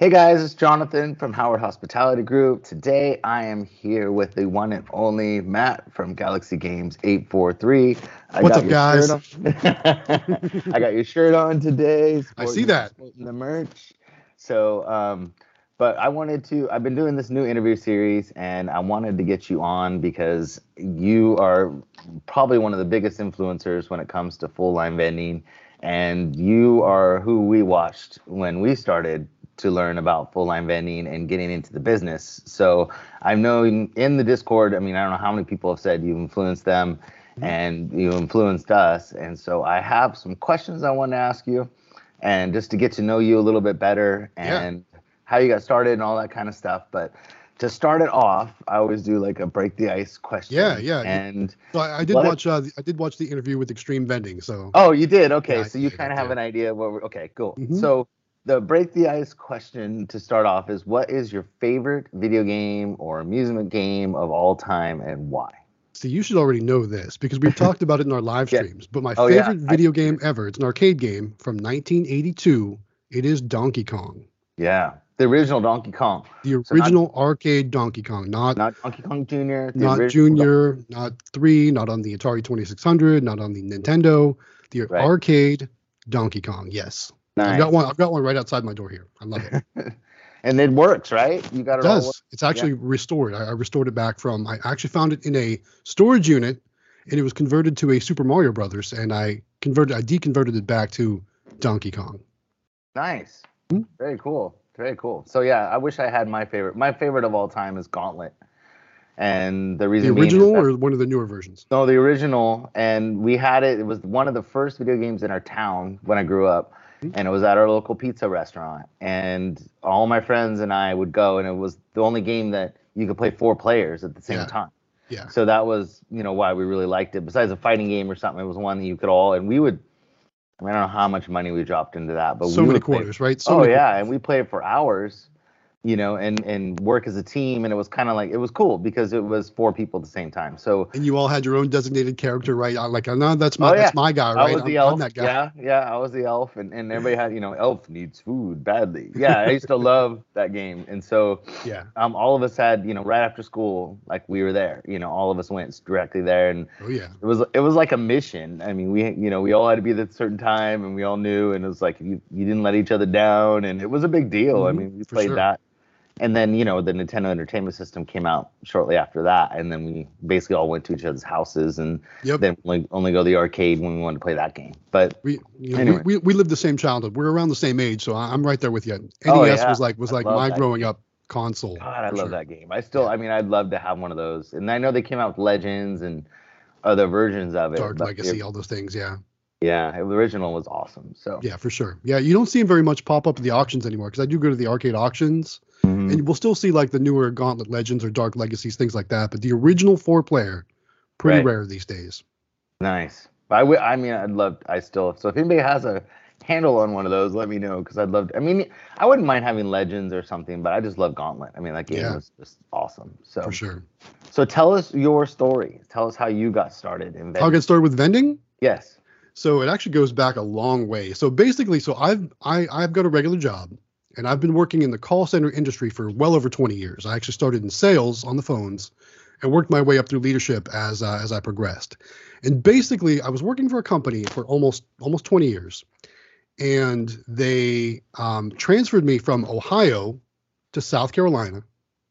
Hey guys, it's Jonathan from Howard Hospitality Group. Today I am here with the one and only Matt from Galaxy Games 843. I What's up, guys? I got your shirt on today. I see that. The merch. So, um, but I wanted to, I've been doing this new interview series and I wanted to get you on because you are probably one of the biggest influencers when it comes to full line vending. And you are who we watched when we started to learn about full line vending and getting into the business. So I know in, in the Discord, I mean, I don't know how many people have said you influenced them and you influenced us. And so I have some questions I want to ask you and just to get to know you a little bit better Yeah. and how you got started and all that kind of stuff. But to start it off, I always do like a break the ice question. Yeah, yeah. And So I, I did watch. Uh, I did watch the interview with Extreme Vending. So oh, you did. Okay, Yeah, so you kind of have did. an idea of what we're okay. Cool. Mhm. So the break the ice question to start off is what is your favorite video game or amusement game of all time and why? So you should already know this because we've talked about it in our live Yeah. streams. But my Oh, yeah. favorite I- video game ever. It's an arcade game from 1982. It is Donkey Kong, Yeah, the original Donkey Kong, the So not- original arcade Donkey Kong, not not Donkey Kong Jr. the not original Junior, not three, not on the Atari 2600, not on the Nintendo. The Right. arcade Donkey Kong. Yes, Nice. I've got one. I've got one right outside my door here. I love it. and it works, right? You got It it all. does. It's actually restored. I, I restored it back from. I actually found it in a storage unit, and it was converted to a Super Mario Brothers, and I converted. I deconverted it back to Donkey Kong. Nice. Hmm? Very cool. Very cool. So yeah, I wish I had my favorite. My favorite of all time is Gauntlet. And the reason the original that- or one of the newer versions? no, the original, and we had it. It was one of the first video games in our town when I grew up. Mm-hmm. and it was at our local pizza restaurant. And all my friends and I would go, and it was the only game that you could play four players at the same Yeah. time. Yeah. So that was, you know, why we really liked it. Besides a fighting game or something, it was one that you could all, and we would. I, mean, I don't know how much money we dropped into that, but so we many would play- quarters, right? So oh yeah, and we played for hours, you know, and and work as a team, and it was kind of like it was cool because it was four people at the same time. So And you all had your own designated character, right? I like, I know that's my Oh, yeah. that's my guy, I right? was the I'm, I'm that guy. Yeah, yeah, I was the elf, and, and everybody had, you know, elf needs food badly. Yeah, I used to love that game, and so Yeah. um, all of us had, you know, right after school, like we were there. You know, all of us went directly there, and Oh yeah. it was it was like a mission. I mean, we you know we all had to be at a certain time, and we all knew, and it was like you you didn't let each other down, and it was a big deal. I Mhm, mean, we played sure. that, and then you know the Nintendo Entertainment System came out shortly after that, and then we basically all went to each other's houses, and Yep. then only only go to the arcade when we wanted to play that game. But We, you know, Anyway. we, we, we lived the same childhood. We're around the same age, so I'm right there with you. NES Oh, yeah. was like was I like my growing game. up console. God, I love sure. that game. I still, I mean, I'd love to have one of those, and I know they came out with Legends and other versions of it. Dark Legacy, it- all those things. Yeah. yeah, the original was awesome. So Yeah, for sure. Yeah, you don't see them very much pop up at the auctions anymore because I do go to the arcade auctions, Mhm. and we'll still see like the newer Gauntlet Legends or Dark Legacies, things like that. But the original four player, pretty Right. rare these days. Nice. I. I mean, I'd love. I still. So if anybody has a handle on one of those, let me know because I'd love. To, I mean, I wouldn't mind having Legends or something, but I just love Gauntlet. I mean, that game Yeah. was just awesome. So, For sure. so tell us your story. Tell us how you got started in vending. get started with vending. yes. So it actually goes back a long way. So basically, so I've I, I've got a regular job, and I've been working in the call center industry for well over 20 years. I actually started in sales on the phones, and worked my way up through leadership as uh, as I progressed. And basically, I was working for a company for almost almost 20 years, and they um, transferred me from Ohio to South Carolina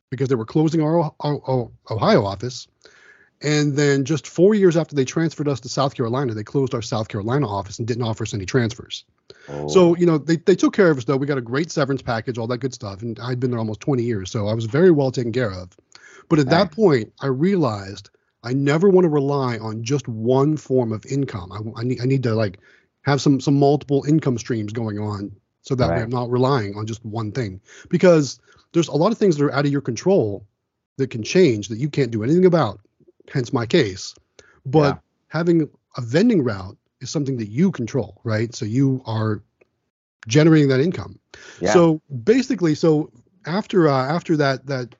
because they were closing our, our, our Ohio office. And then just four years after they transferred us to South Carolina, they closed our South Carolina office and didn't offer us any transfers. Oh, So, you know, they, they took care of us though. We got a great severance package, all that good stuff. And I'd been there almost 20 years. So I was very well taken care of. But at that point, I realized I never want to rely on just one form of income. I, I need I need to like have some some multiple income streams going on so that way Right. I'm not relying on just one thing. Because there's a lot of things that are out of your control that can change that you can't do anything about. Hence my case. But Yeah. having a vending route is something that you control, right? So you are generating that income. yeah. So basically, so after uh, after that that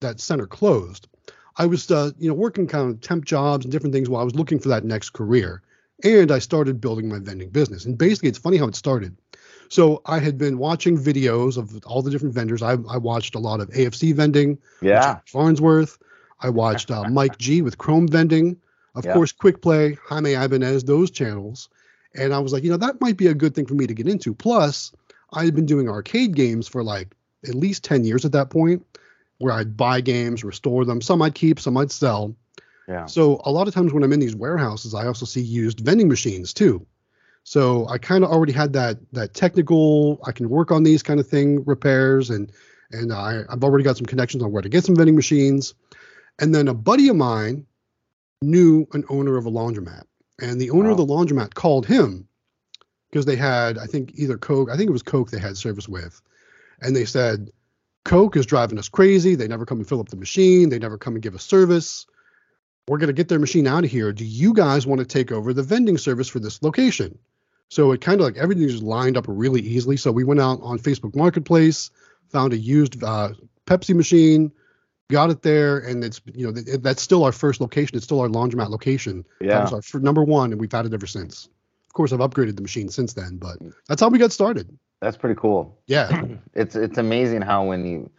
that center closed, I was uh, you know working kind of temp jobs and different things while I was looking for that next career, and I started building my vending business. And basically, it's funny how it started. So I had been watching videos of all the different vendors. I, I watched a lot of AFC vending, Yeah. Farnsworth. I watched uh, Mike G with Chrome vending. Of Yeah. course, Quick Play, Jaime Ibanez, those channels. And I was like, you know, that might be a good thing for me to get into. Plus, I had been doing arcade games for like at least 10 years at that point, where I'd buy games, restore them. Some I'd keep, some I'd sell. Yeah. So a lot of times when I'm in these warehouses, I also see used vending machines too. So I kind of already had that that technical. I can work on these kind of thing repairs, and and I, I've already got some connections on where to get some vending machines. And then a buddy of mine knew an owner of a laundromat, and the owner of the laundromat called him because they had I think either Coke, I think it was Coke they had service with, and they said Coke is driving us crazy. They never come and fill up the machine. They never come and give us service we're going to get their machine out of here. Do you guys want to take over the vending service for this location? So it kind of like everything just lined up really easily. So we went out on Facebook Marketplace, found a used uh, Pepsi machine, got it there, and it's you know th- that's still our first location. It's still our laundromat location. That Yeah. was our number one, and we've had it ever since. Of course, I've upgraded the machine since then, but that's how we got started. That's pretty cool. Yeah, it's it's amazing how when you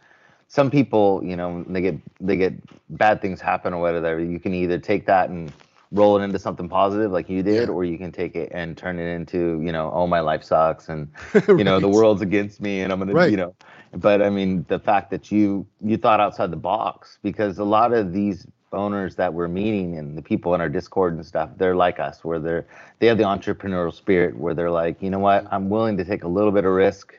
some people you know they get they get bad things happen or whatever you can either take that and roll it into something positive like you did Yeah. or you can take it and turn it into you know oh my life sucks and you know the world's against me and i'm gonna Right. you know but i mean the fact that you you thought outside the box because a lot of these owners that we're meeting and the people in our discord and stuff they're like us where they're they have the entrepreneurial spirit where they're like you know what? I'm willing to take a little bit of risk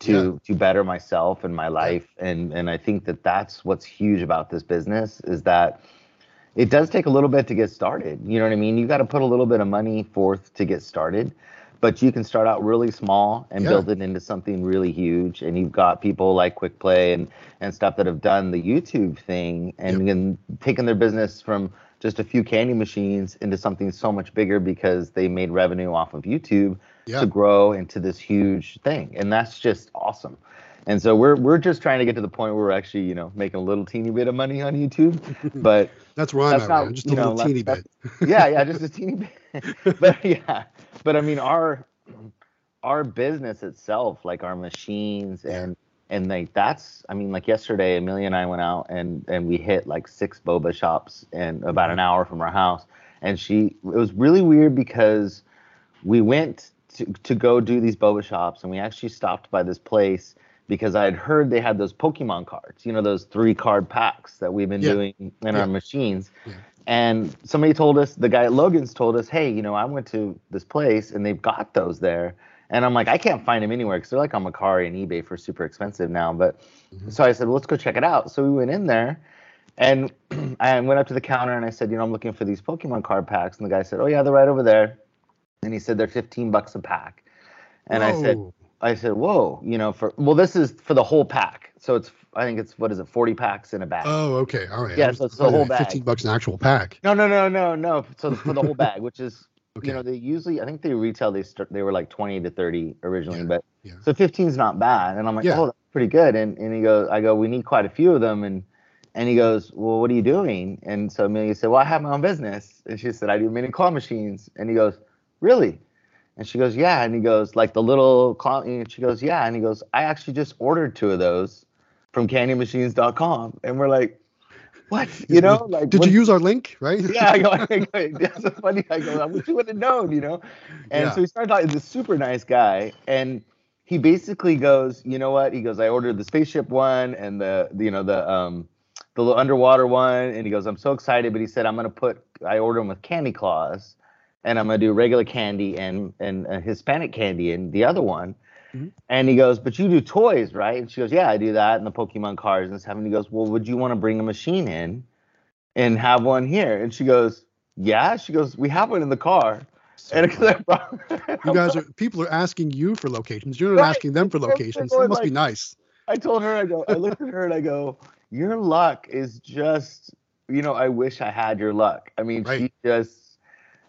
to to better myself and my life. And and i think that that's what's huge about this business is that it does take a little bit to get started. You know what i mean? You got to put a little bit of money forth to get started but you can start out really small and Yeah. build it into something really huge and you've got people like quick play and and stuff that have done the youtube thing and, and taken their business from just a few candy machines into something so much bigger because they made revenue off of youtube Yeah. to grow into this huge thing and that's just awesome and so we're we're just trying to get to the point where we're actually you know making a little teeny bit of money on youtube but that's where I'm at. not- man. Just a you know, little teeny bit. yeah yeah just a teeny bit but yeah but i mean our our business itself like our machines and and like that's i mean like yesterday amelia and i went out and and we hit like six boba shops in about an hour from our house and she it was really weird because we went to, to go do these boba shops and we actually stopped by this place because I had heard they had those Pokemon cards, you know, those three card packs that we've been Yeah. doing in Yeah. our machines. Yeah. And somebody told us, the guy at Logan's told us, hey, you know, I went to this place and they've got those there. And I'm like, I can't find them anywhere because they're like on Mercari and eBay for super expensive now. But Mhm. so I said, well, let's go check it out. So we went in there and I went up to the counter and I said, you know, I'm looking for these Pokemon card packs. And the guy said, oh, yeah, they're right over there. And he said, they're 15 bucks a pack. And I said, Whoa. I said, whoa, you know, for, well, this is for the whole pack. So it's, I think it's, what is it, 40 packs in a bag. Oh, okay. All right. Yeah, so it's the oh, whole bag. Fifteen bucks an actual pack. No, no, no, no, no. So for the whole bag, which is, Okay. you know, they usually, I think they retail, they start, they were like 20 to 30 originally, Yeah, but yeah. so 15 is not bad. And I'm like, Yeah. oh, that's pretty good. And, and he goes, I go, we need quite a few of them. And, and he goes, well, what are you doing? And so Amelia said, well, I have my own business. And she said, I do mini claw machines. And he goes, really? And she goes, yeah. And he goes, like the little claw. And she goes, yeah. And he goes, I actually just ordered two of those from candymachines.com. And we're like, what? You know, like, Did you use our link? Right. yeah, I go, I go, that's so funny. I go, I wish you would have known, you know? And Yeah. so he started talking, this super nice guy. And he basically goes, you know what? He goes, I ordered the spaceship one and the, the you know, the, um, the little underwater one. And he goes, I'm so excited. But he said, I'm going to put, I ordered them with candy claws and I'm going to do regular candy and, and, and Hispanic candy and the other one. Mhm. And he goes, but you do toys, right? And she goes, yeah, I do that and the Pokemon cards and stuff. And he goes, well, would you want to bring a machine in and have one here? And she goes, yeah. She goes, we have one in the car. And because I brought, You guys are people are asking you for locations. You're not Right. asking them for locations. That must be nice. I told her, I go, I looked at her and I go, your luck is just, you know, I wish I had your luck. I mean, she just,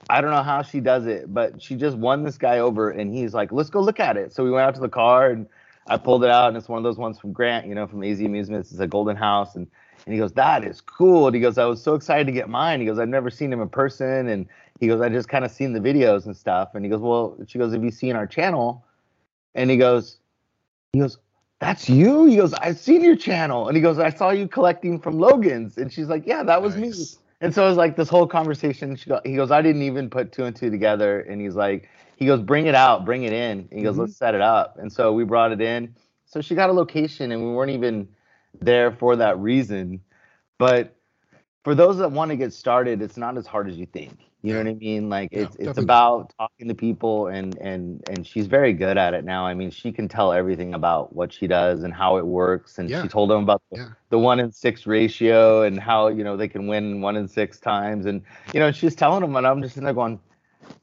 I don't know how she does it, but she just won this guy over and he's like, let's go look at it. So we went out to the car and I pulled it out and it's one of those ones from Grant, you know, from AZ Amusements. It's a golden house. And, and he goes, that is cool. And he goes, I was so excited to get mine. He goes, I've never seen him in person. And he goes, I just kind of seen the videos and stuff. And he goes, well, she goes, have you seen our channel? And he goes, he goes, that's you. He goes, I've seen your channel. And he goes, I saw you collecting from Logan's. And she's like, yeah, that was me. And so it was like this whole conversation. She go, he goes, I didn't even put two and two together. And he's like, he goes, bring it out, bring it in. And he goes, Mhm. let's set it up. And so we brought it in. So she got a location, and we weren't even there for that reason. But for those that want to get started, it's not as hard as you think. You know what I mean? Like Yeah, it's it's definitely. about talking to people, and and and she's very good at it now. I mean, she can tell everything about what she does and how it works. And Yeah. she told them about the, Yeah. the one in six ratio and how you know they can win one in six times. And you know, she's telling them, and I'm just sitting there going,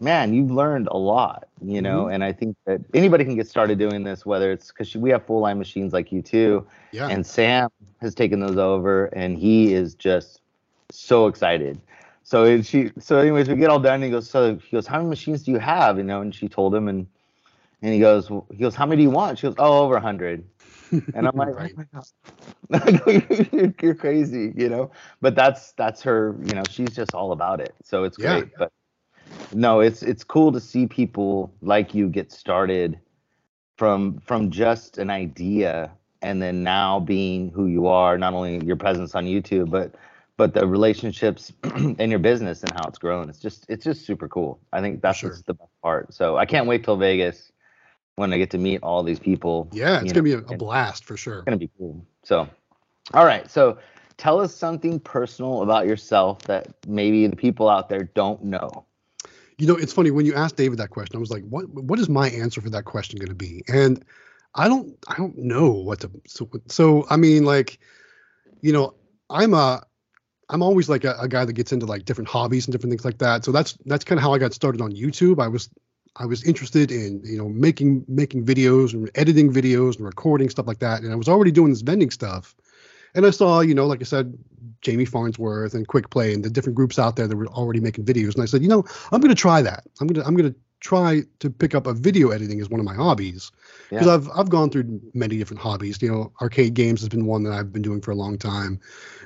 man, you've learned a lot, you know. Mhm. And I think that anybody can get started doing this, whether it's because we have full line machines like you too, Yeah. and Sam has taken those over, and he is just so excited. So she, so anyways, we get all done. And he goes, so he goes, how many machines do you have? You know, and she told him, and and he goes, he goes, how many do you want? She goes, oh, over a hundred. And I'm like, Right. oh you're, you're crazy, you know. But that's that's her, you know. She's just all about it. So it's Yeah. great. But no, it's it's cool to see people like you get started from from just an idea and then now being who you are. Not only your presence on YouTube, but but the relationships in your business and how it's grown. It's just it's just super cool. I think that's sure. the best part. So I can't wait till Vegas when I get to meet all these people. Yeah, it's gonna know, be a, a blast for sure. it's gonna be cool. So, all right. So, tell us something personal about yourself that maybe the people out there don't know. You know, it's funny when you asked David that question. I was like, "What? What is my answer for that question going to be?" And I don't, I don't know what to. So, so I mean, like, you know, I'm a, I'm always like a, a guy that gets into like different hobbies and different things like that. So that's that's kind of how I got started on YouTube. I was, I was interested in you know making making videos and editing videos and recording stuff like that. And I was already doing this vending stuff. And I saw, you know, like I said, Jamie Farnsworth and Quick Play and the different groups out there that were already making videos. And I said, you know, I'm going to try that. I'm going to I'm going to try to pick up a video editing as one of my hobbies because Yeah. I've I've gone through many different hobbies. You know, arcade games has been one that I've been doing for a long time,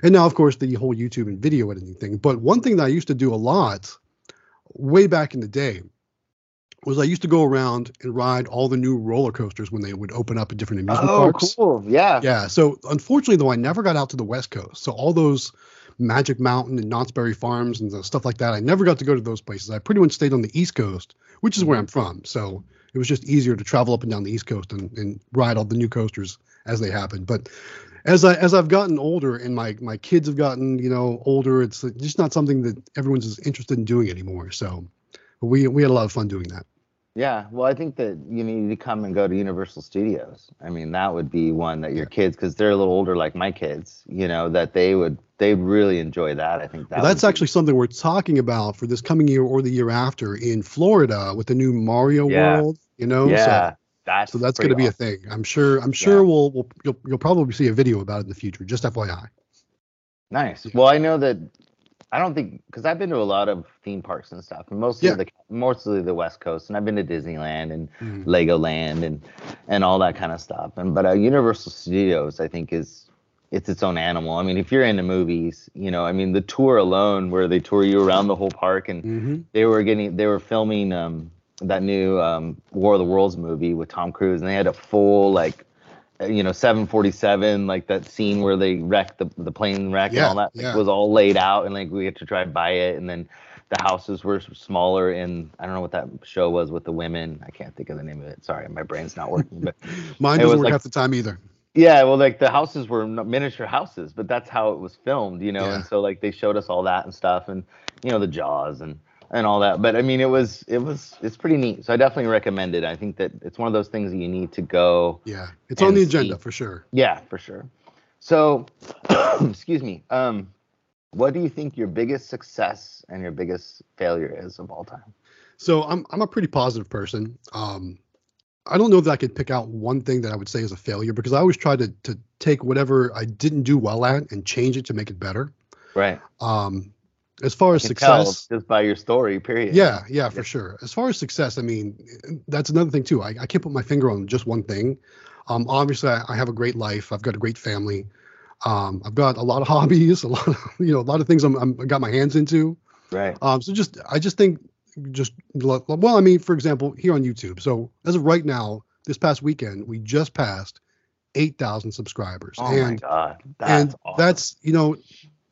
and now of course the whole YouTube and video editing thing. But one thing that I used to do a lot, way back in the day, was I used to go around and ride all the new roller coasters when they would open up at different amusement Oh, parks. Oh, cool. Yeah. Yeah. So unfortunately, though, I never got out to the West Coast. So all those Magic Mountain and Knott's Berry Farms and stuff like that, I never got to go to those places. I pretty much stayed on the East Coast, which is where I'm from. So it was just easier to travel up and down the East Coast and, and ride all the new coasters as they happened. But as I as I've gotten older and my my kids have gotten you know older, it's just not something that everyone's as interested in doing anymore. So we we had a lot of fun doing that. Yeah. Well, I think that you need to come and go to Universal Studios. I mean, that would be one that your kids, because they're a little older, like my kids, you know, that they would they really enjoy that. I think that. Well, that's would be- actually something we're talking about for this coming year or the year after in Florida with the new Mario Yeah. World. You know, Yeah. so, that's so that's going to be awesome. a thing. I'm sure. I'm sure Yeah. we'll, we'll you'll, you'll probably see a video about it in the future. Just FYI. Nice. Well, I know that I don't think because I've been to a lot of theme parks and stuff, and mostly Yeah. the mostly the West Coast, and I've been to Disneyland and Mhm. Legoland and and all that kind of stuff. And but uh, Universal Studios, I think, is it's its own animal. I mean, if you're into movies, you know, I mean, the tour alone, where they tour you around the whole park, and Mhm. they were getting they were filming um that new um War of the Worlds movie with Tom Cruise, and they had a full like you know 747 like that scene where they wrecked the the plane wreck and all that yeah. was all laid out and like we had to drive by it and then the houses were smaller and I don't know what that show was with the women I can't think of the name of it sorry my brain's not working but Mine doesn't work like- half the time either. yeah well like the houses were miniature houses but that's how it was filmed you know Yeah. and so like they showed us all that and stuff and you know the jaws and and all that but i mean it was it was it's pretty neat so i definitely recommend it i think that it's one of those things that you need to go Yeah, it's on the agenda see- for sure. yeah for sure so excuse me um what do you think your biggest success and your biggest failure is of all time So I'm I'm a pretty positive person. Um, I don't know that I could pick out one thing that I would say is a failure because I always try to to take whatever I didn't do well at and change it to make it better. right Um, as far as You can tell success, just by your story period yeah, yeah, for Yeah. sure. As far as success, I mean, that's another thing too. I, I can't put my finger on just one thing. Um, obviously, I, I have a great life. I've got a great family. Um, I've got a lot of hobbies, a lot of you know, a lot of things I'm, I'm got my hands into. right Um, so just I just think just well, I mean, for example, here on YouTube. So as of right now, this past weekend we just passed 8,000 subscribers. Oh my and god, that's and awesome. that's you know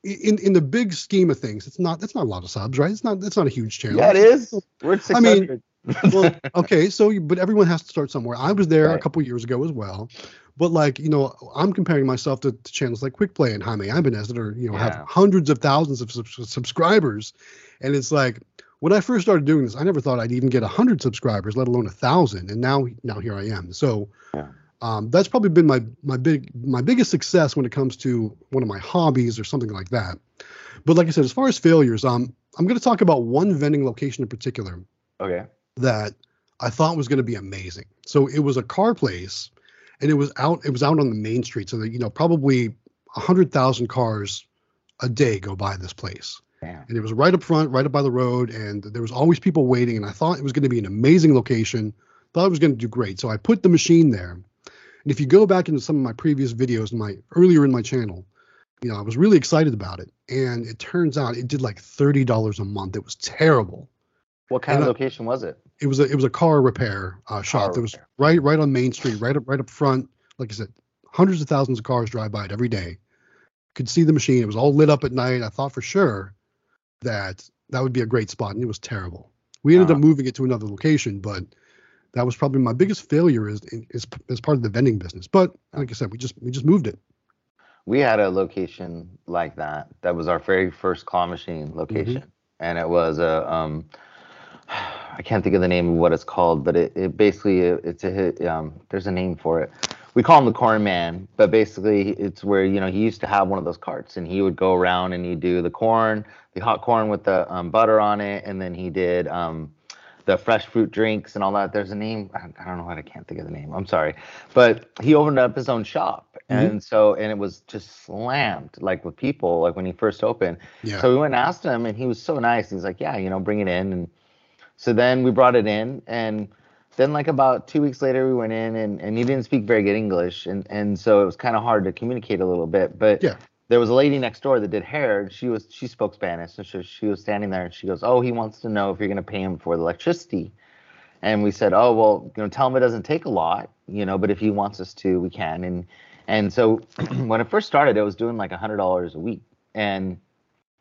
in in the big scheme of things, it's not that's not a lot of subs, right? It's not it's not a huge channel. yeah, it is. We're at I mean, 600. well, okay, so you- but everyone has to start somewhere. I was there a couple years ago as well, but like you know, I'm comparing myself to, to channels like Quick Play and Jaime Ibanez that are you know Yeah. have hundreds of thousands of sub- subscribers, and it's like when I first started doing this, I never thought I'd even get hundred subscribers, let alone a thousand, and now now here I am. So. Yeah. Um, that's probably been my my big my biggest success when it comes to one of my hobbies or something like that. But like I said, as far as failures, um, I'm going to talk about one vending location in particular okay. that I thought was going to be amazing. So it was a car place, and it was out. It was out on the main street. So that you know, probably a hundred thousand cars a day go by this place, Damn. and it was right up front, right up by the road, and there was always people waiting. And I thought it was going to be an amazing location. Thought it was going to do great. So I put the machine there. And if you go back into some of my previous videos, in my earlier in my channel, you know, I was really excited about it. And it turns out it did like thirty dollars a month. It was terrible What kind of And I- location was it? it was a it was a car repair uh, shop that was right right on Main Street, right up right up front. Like I said, hundreds of thousands of cars drive by it every day. Could see the machine. It was all lit up at night. I thought for sure that that would be a great spot, and it was terrible. We ended up Uh-huh. moving it to another location, but that was probably my biggest failure is is as part of the vending business. But like I said, we just we just moved it. We had a location like that. That was our very first claw machine location, and it was a um, I can't think of the name of what it's called, but it, it basically it's a hit, um, there's a name for it. We call him the corn man, but basically it's where you know he used to have one of those carts, and he would go around and he'd do the corn, the hot corn with the um, butter on it, and then he did um, the fresh fruit drinks and all that. There's a name I I don't know what I can't think of the name. I'm sorry, but he opened up his own shop, Mhm. and so and it was just slammed like with people like when he first opened. Yeah. So we went and asked him, and he was so nice. He's like, yeah, you know, bring it in. And so then we brought it in, and then like about two weeks later, we went in, and, and he didn't speak very good English, and and so it was kind of hard to communicate a little bit. But Yeah. There was a lady next door that did hair. and She was she spoke Spanish, so she, she was standing there, and she goes, oh, he wants to know if you're gonna pay him for the electricity. And we said, oh well, you know, tell him it doesn't take a lot, you know, but if he wants us to, we can. And and so when it first started, it was doing like a hundred dollars a week, and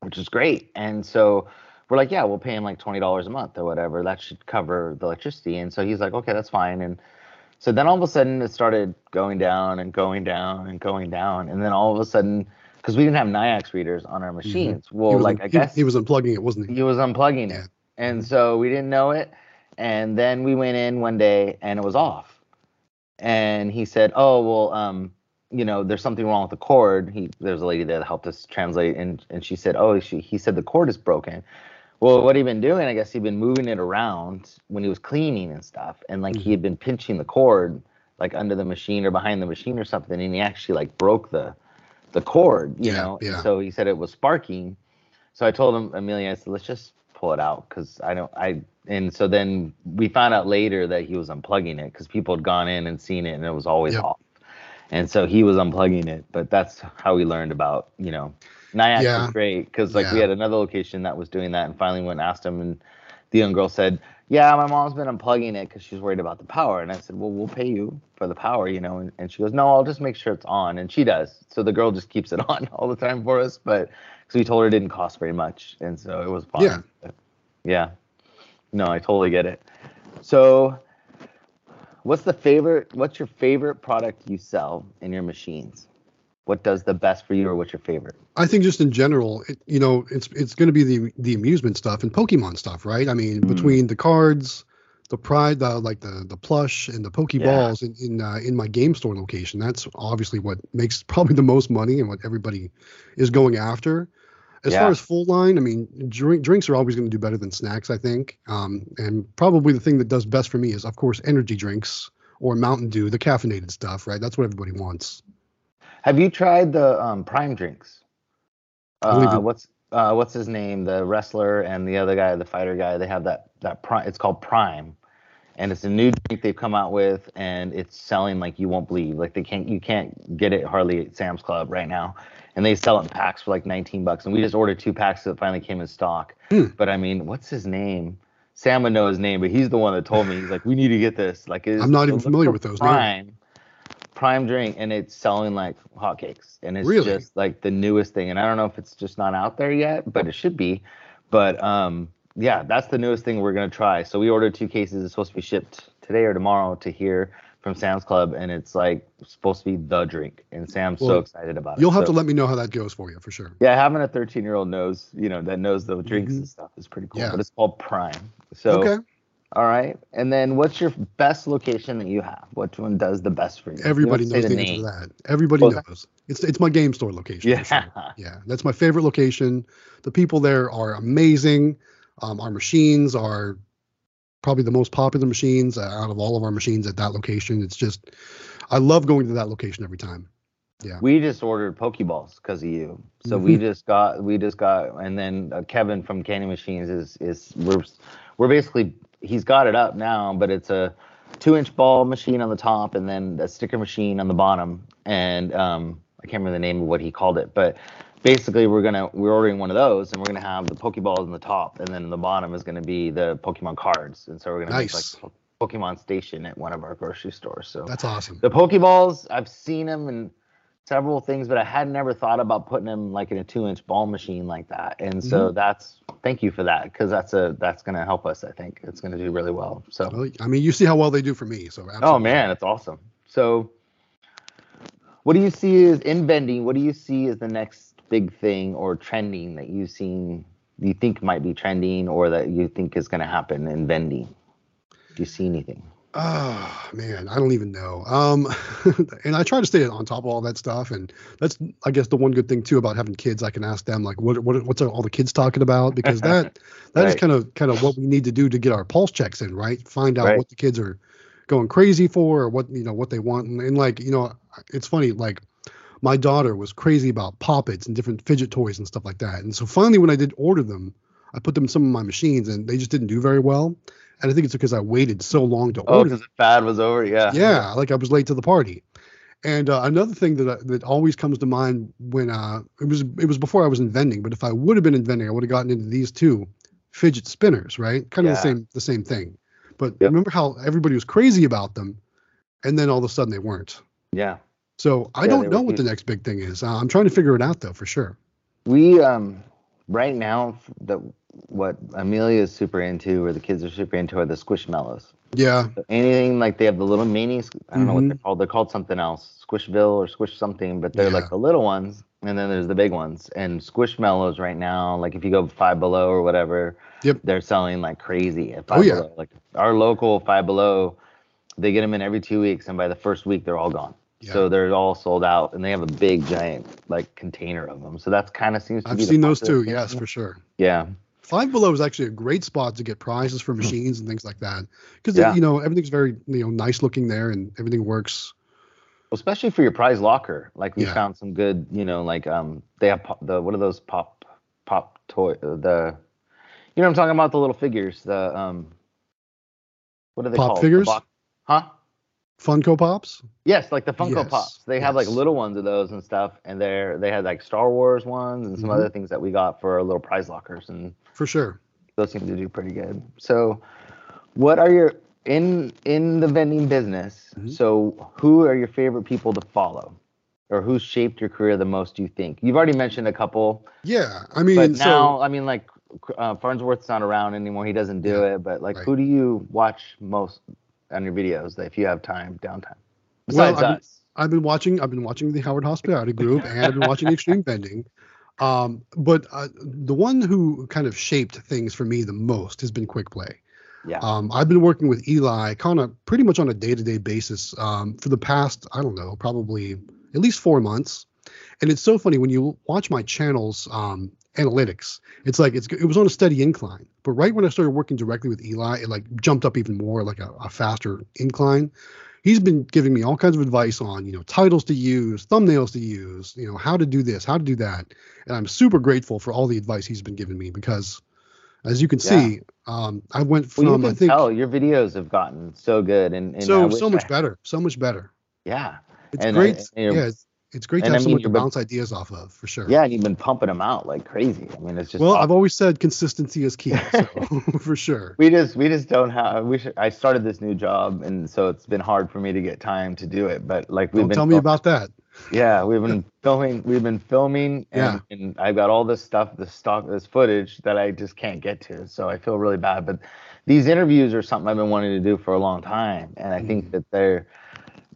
which is great. And so we're like, yeah, we'll pay him like twenty dollars a month or whatever. That should cover the electricity. And so he's like, okay, that's fine. And so then all of a sudden it started going down and going down and going down. And then all of a sudden, because we didn't have Nayax readers on our mm-hmm. machines, well, he was like un- I guess he, was unplugging it, wasn't he? he was unplugging Yeah. it. And mm-hmm. so we didn't know it. And then we went in one day and it was off. And he said, Oh, well, um, you know, there's something wrong with the cord. He there's a lady there that helped us translate and and she said, Oh, she he said the cord is broken. Well, what he'd been doing, I guess he'd been moving it around when he was cleaning and stuff. And like he mm-hmm. had been pinching the cord like under the machine or behind the machine or something, and he actually like broke the the cord, you Yeah, know. Yeah. so he said it was sparking. So I told him, Amelia, I said, let's just pull it out because I don't, I, and so then we found out later that he was unplugging it because people had gone in and seen it and it was always Yep. off. And so he was unplugging it, but that's how we learned about, you know, Nayax Yeah. was great because like we had another location that was doing that and finally went and asked him and the young girl said, yeah, my mom's been unplugging it because she's worried about the power. And I said, well, we'll pay you for the power, you know. And, and she goes, no, I'll just make sure it's on. And she does. So the girl just keeps it on all the time for us. But because we told her it didn't cost very much. And so it was fine. Yeah. But, yeah. No, I totally get it. So what's the favorite, what's your favorite product you sell in your machines? What does the best for you or what's your favorite? I think just in general, it, you know, it's it's going to be the the amusement stuff and Pokemon stuff, right? I mean, Mm. between the cards, the pride, the like the the plush and the Pokeballs in in uh, in my game store location, that's obviously what makes probably the most money and what everybody is going after. As Yeah. far as full line, I mean, drink, drinks are always going to do better than snacks, I think. Um, and probably the thing that does best for me is, of course, energy drinks or Mountain Dew, the caffeinated stuff, right? That's what everybody wants. Have you tried the um, Prime drinks? Uh, what's uh, what's his name? The wrestler and the other guy, the fighter guy. They have that that Prime. It's called Prime, and it's a new drink they've come out with, and it's selling like you won't believe. Like they can't you can't get it hardly at Sam's Club right now, and they sell it in packs for like 19 bucks. And we just ordered two packs that finally came in stock. Hmm. But I mean, what's his name? Sam would know his name, but he's the one that told me. He's like, we need to get this. Like, I'm not even familiar with those names. Prime, prime drink, and it's selling like hotcakes, and it's Really? just like the newest thing. And I don't know if it's just not out there yet, but it should be. But um, yeah, that's the newest thing we're gonna try. So we ordered two cases. It's supposed to be shipped today or tomorrow to here from Sam's Club, and it's like supposed to be the drink. And Sam's so excited about it. You'll have So- to let me know how that goes for you for sure. yeah, having a 13 year old knows, you know, that knows the drinks Mhm. and stuff is pretty cool. Yeah. But it's called Prime. So, okay. All right. And then what's your best location that you have? Which one does the best for you? You Everybody say knows the, the answer name. to that. Everybody Well, knows. It's it's my game store location. Yeah. Sure. Yeah. That's my favorite location. The people there are amazing. Um, our machines are probably the most popular machines uh, out of all of our machines at that location. It's just, I love going to that location every time. Yeah. We just ordered Pokeballs because of you. So we Mhm. just got, we just got, and then uh, Kevin from Candy Machines is, is, we're, we're basically, he's got it up now, but it's a two inch ball machine on the top and then a sticker machine on the bottom. And um, I can't remember the name of what he called it, but basically we're gonna we're ordering one of those and we're gonna have the pokeballs in the top and then in the bottom is gonna be the pokemon cards and so we're gonna Nice. make like a pokemon station at one of our grocery stores so That's awesome. the pokeballs i've seen them in several things but i had never thought about putting them like in a two inch ball machine like that and so Mm-hmm. that's thank you for that because that's a that's gonna help us i think it's gonna do really well so Well, I mean, you see how well they do for me. So Oh man, it's awesome. So, what do you see is in vending? What do you see as the next big thing or trending that you've seen? You think might be trending, or that you think is going to happen in vending? Do you see anything? Oh man, I don't even know. Um, and I try to stay on top of all that stuff, and that's I guess the one good thing too about having kids. I can ask them like, what what what's all the kids talking about? Because that that is Right. kind of kind of what we need to do to get our pulse checks in, right? Find out Right. what the kids are going crazy for, or what you know what they want, and, and like you know, it's funny like. My daughter was crazy about poppets and different fidget toys and stuff like that. And so finally, when I did order them, I put them in some of my machines, and they just didn't do very well. And I think it's because I waited so long to Oh, order because the fad was over. Yeah. yeah, like I was late to the party. And uh, another thing that I, that always comes to mind when uh, it was it was before I was in vending, but if I would have been in vending, I would have gotten into these two fidget spinners, right? Kind of Yeah. the same the same thing. But Yep. remember how everybody was crazy about them, and then all of a sudden they weren't. Yeah. So I Yeah, don't know what the next big thing is. Uh, I'm trying to figure it out though for sure. We um right now the what Amelia is super into, or the kids are super into, are the squishmallows. Yeah, So anything like they have the little minis. I don't know what they're mm-hmm. called. They're called something else, Squishville or Squish something, but they're Yeah. like the little ones, and then there's the big ones. And Squishmallows right now, like if you go Five Below or whatever, Yep. they're selling like crazy at Oh, Five yeah. Below. Like our local Five Below, they get them in every two weeks, and by the first week they're all gone. Yeah. So they're all sold out, and they have a big giant like container of them. So that's kind of seems to I've be. the seen those too. Yes, for sure. Yeah. Five Below is actually a great spot to get prizes for machines and things like that because Hmm. Yeah. you know everything's very you know nice looking there and everything works. Well, especially for your prize locker. Like we Yeah. found some good, you know, like um they have pop, the what are those pop pop toy uh, the you know what I'm talking about the little figures the um what are they Pop called? The figures? box- huh? Funko Pops. Yes, like the Funko Yes, Pops. They have like little ones of those and stuff, and they're they had like Star Wars ones and some Mhm. other things that we got for our little prize lockers, and For sure. those seem to do pretty good. So, what are your in in the vending business? Mhm. So, who are your favorite people to follow, or who shaped your career the most? Do you think you've already mentioned a couple, Yeah, I mean, but so now I mean like uh, Farnsworth's not around anymore. He doesn't do Yeah, it. But like, right. who do you watch most on your videos if you have time downtime? Well, I mean, us. I've been watching. I've been watching the Howard Hospitality Group, and I've been watching Extreme Vending. Um, but uh, the one who kind of shaped things for me the most has been Quick Play. Yeah. Um, I've been working with Eli kind of pretty much on a day-to-day basis um, for the past, I don't know, probably at least four months. And it's so funny when you watch my channel's um, analytics. It's like it's it was on a steady incline, but right when I started working directly with Eli, it like jumped up even more, like a, a faster incline. He's been giving me all kinds of advice on, you know, titles to use, thumbnails to use, you know, how to do this, how to do that, and I'm super grateful for all the advice he's been giving me because, as you can Yeah. see, um, I went from Well, you I think tell your videos have gotten so good, and, and so so much I- better, so much better. Yeah. It's And I- great. and yeah, it's, It's great to And have I mean, someone to you've been- bounce ideas off of, for sure. Yeah, and you've been pumping them out like crazy. I mean, it's just Well, awesome. I've always said consistency is key, so for sure. we just we just don't have we should, I started this new job and so it's been hard for me to get time to do it but like we've Don't been tell me about that. yeah we've been filming we've been filming and, Yeah. and I've got all this stuff this stock this footage that I just can't get to so I feel really bad but these interviews are something I've been wanting to do for a long time and I Mm-hmm. think that they're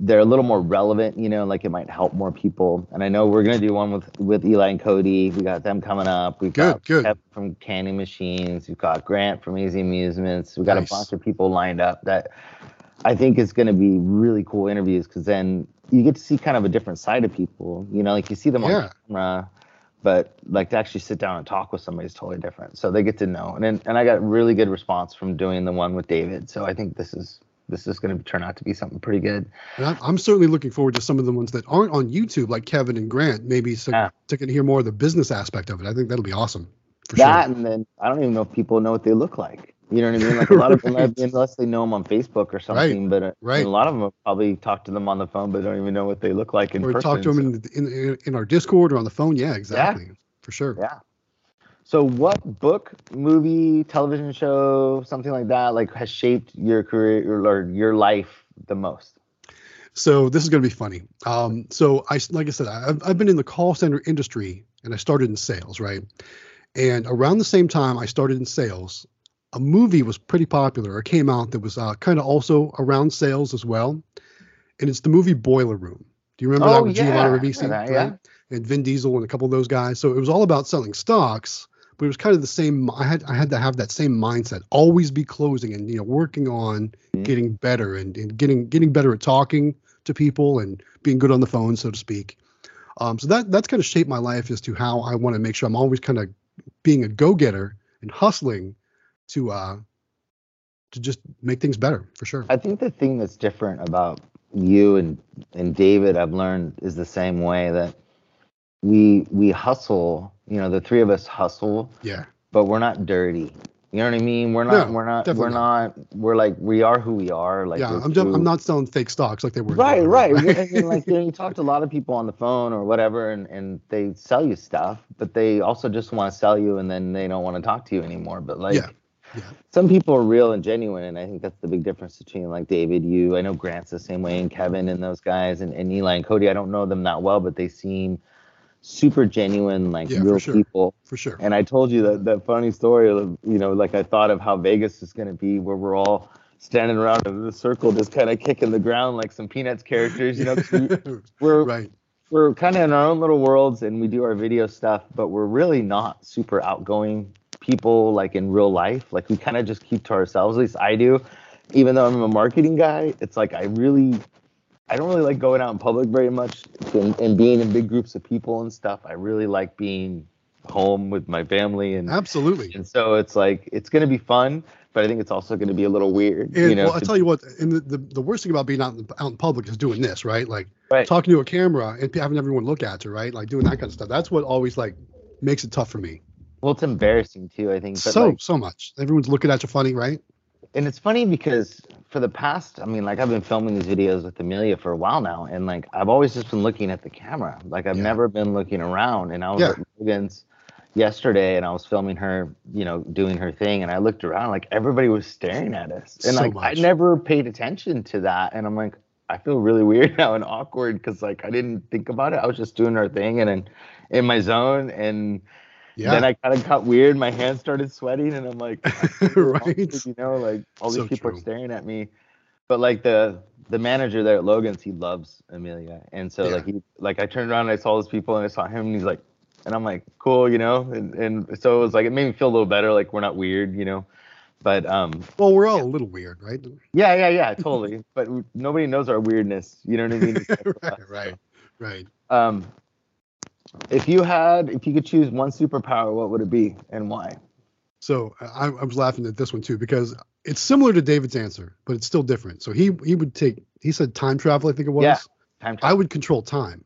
they're a little more relevant, you know, like it might help more people. And I know we're gonna do one with with Eli and Cody. We got them coming up. We've Good, got good. Kev from Candy Machines. We've got Grant from AZ Amusements. We've got Nice. a bunch of people lined up that I think is gonna be really cool interviews because then you get to see kind of a different side of people. You know, like you see them on camera, but like to actually sit down and talk with somebody is totally different. So they get to know. And and I got really good response from doing the one with David. So I think this is this is going to turn out to be something pretty good. And I'm, certainly looking forward to some of the ones that aren't on YouTube, like Kevin and Grant, maybe so, Yeah. to to hear more of the business aspect of it. I think that'll be awesome. For that sure. and then I don't even know if people know what they look like. You know what I mean? Like a lot of them, unless they know them on Facebook or something, but uh, right. a lot of them probably talked to them on the phone, but don't even know what they look like in Or person. talk to them so- in, in in our Discord or on the phone. Yeah, exactly. For sure. Yeah. So, what book, movie, television show, something like that, like has shaped your career or your life the most? So this is going to be funny. Um, so I, like I said, I've, I've been in the call center industry and I started in sales, right? And around the same time I started in sales, a movie was pretty popular It came out that was uh, kind of also around sales as well. And it's the movie Boiler Room. Do you remember that Oh, with yeah, Giovanni Ribisi? that, yeah. And Vin Diesel and a couple of those guys. So it was all about selling stocks, but it was kind of the same. I had I had to have that same mindset, always be closing and you know working on Mhm. getting better and, and getting getting better at talking to people and being good on the phone, so to speak. Um, so that that's kind of shaped my life as to how I want to make sure I'm always kind of being a go-getter and hustling to uh to just make things better for sure. I think the thing that's different about you and and David, I've learned, is the same way that we we hustle. You know, the three of us hustle, Yeah, but we're not dirty. You know what I mean? We're not. No, we're not. We're not. We're like we are who we are. Like yeah. I'm just, I'm not selling fake stocks like they were. Right, right. Room, I mean, like you, know, you talk to a lot of people on the phone or whatever, and, and they sell you stuff, but they also just want to sell you, and then they don't want to talk to you anymore. But like, Yeah, yeah. some people are real and genuine, and I think that's the big difference between like David, you. I know Grant's the same way, and Kevin and those guys, and, and Eli and Cody. I don't know them that well, but they seem super genuine, like Yeah, for real sure. people. for sure. And I told you that that funny story of you know, like I thought of how Vegas is gonna be, where we're all standing around in the circle, just kind of kicking the ground like some Peanuts characters. You know, we, we're right. we're kind of in our own little worlds, and we do our video stuff, but we're really not super outgoing people like in real life. Like we kind of just keep to ourselves. At least I do. Even though I'm a marketing guy, it's like I really I don't really like going out in public very much and, and being in big groups of people and stuff. I really like being home with my family and Absolutely. and so it's like it's gonna be fun, but I think it's also gonna be a little weird. And you know, well, I tell you what, and the, the, the worst thing about being out in, out in public is doing this, right? Like Right. talking to a camera and having everyone look at you, right? Like doing that kind of stuff. That's what always like makes it tough for me. well, it's embarrassing too. I think, but so like, so much. Everyone's looking at you funny, right? And it's funny because for the past, I mean, like I've been filming these videos with Amelia for a while now, and like I've always just been looking at the camera. Like I've Yeah. never been looking around. And I was Yeah. at Logan's yesterday, and I was filming her, you know, doing her thing, and I looked around, like everybody was staring at us, and So like I never paid attention to that, and I'm like. I feel really weird now and awkward because like I didn't think about it. I was just doing our thing and then in my zone and Yeah. then I kind of got weird. My hands started sweating, and I'm like, right. you know, like all these So people true. are staring at me. But like the the manager there at Logan's, he loves Amelia, and so Yeah. like he like I turned around and I saw those people and I saw him, and he's like, and I'm like, cool, you know, and and so it was like it made me feel a little better, like we're not weird, you know. But um, Well, we're all a little weird, right? yeah, yeah, yeah, totally. but nobody knows our weirdness, you know what I mean? Right, uh, right, right. Um, if you had, if you could choose one superpower, what would it be and why? So I, I was laughing at this one too because it's similar to David's answer, but it's still different. So he he would take he said time travel, I think it was. Yeah. Time I would control time.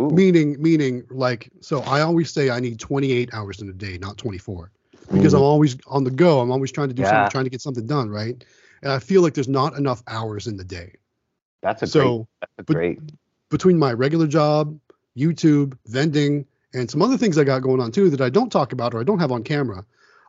Ooh. Meaning meaning like so I always say I need 28 hours in a day, not 24. Because Mm. I'm always on the go. I'm always trying to do Yeah. something, trying to get something done, right? And I feel like there's not enough hours in the day. That's a so great. That's a great. between my regular job, YouTube, vending, and some other things I got going on too that I don't talk about or I don't have on camera.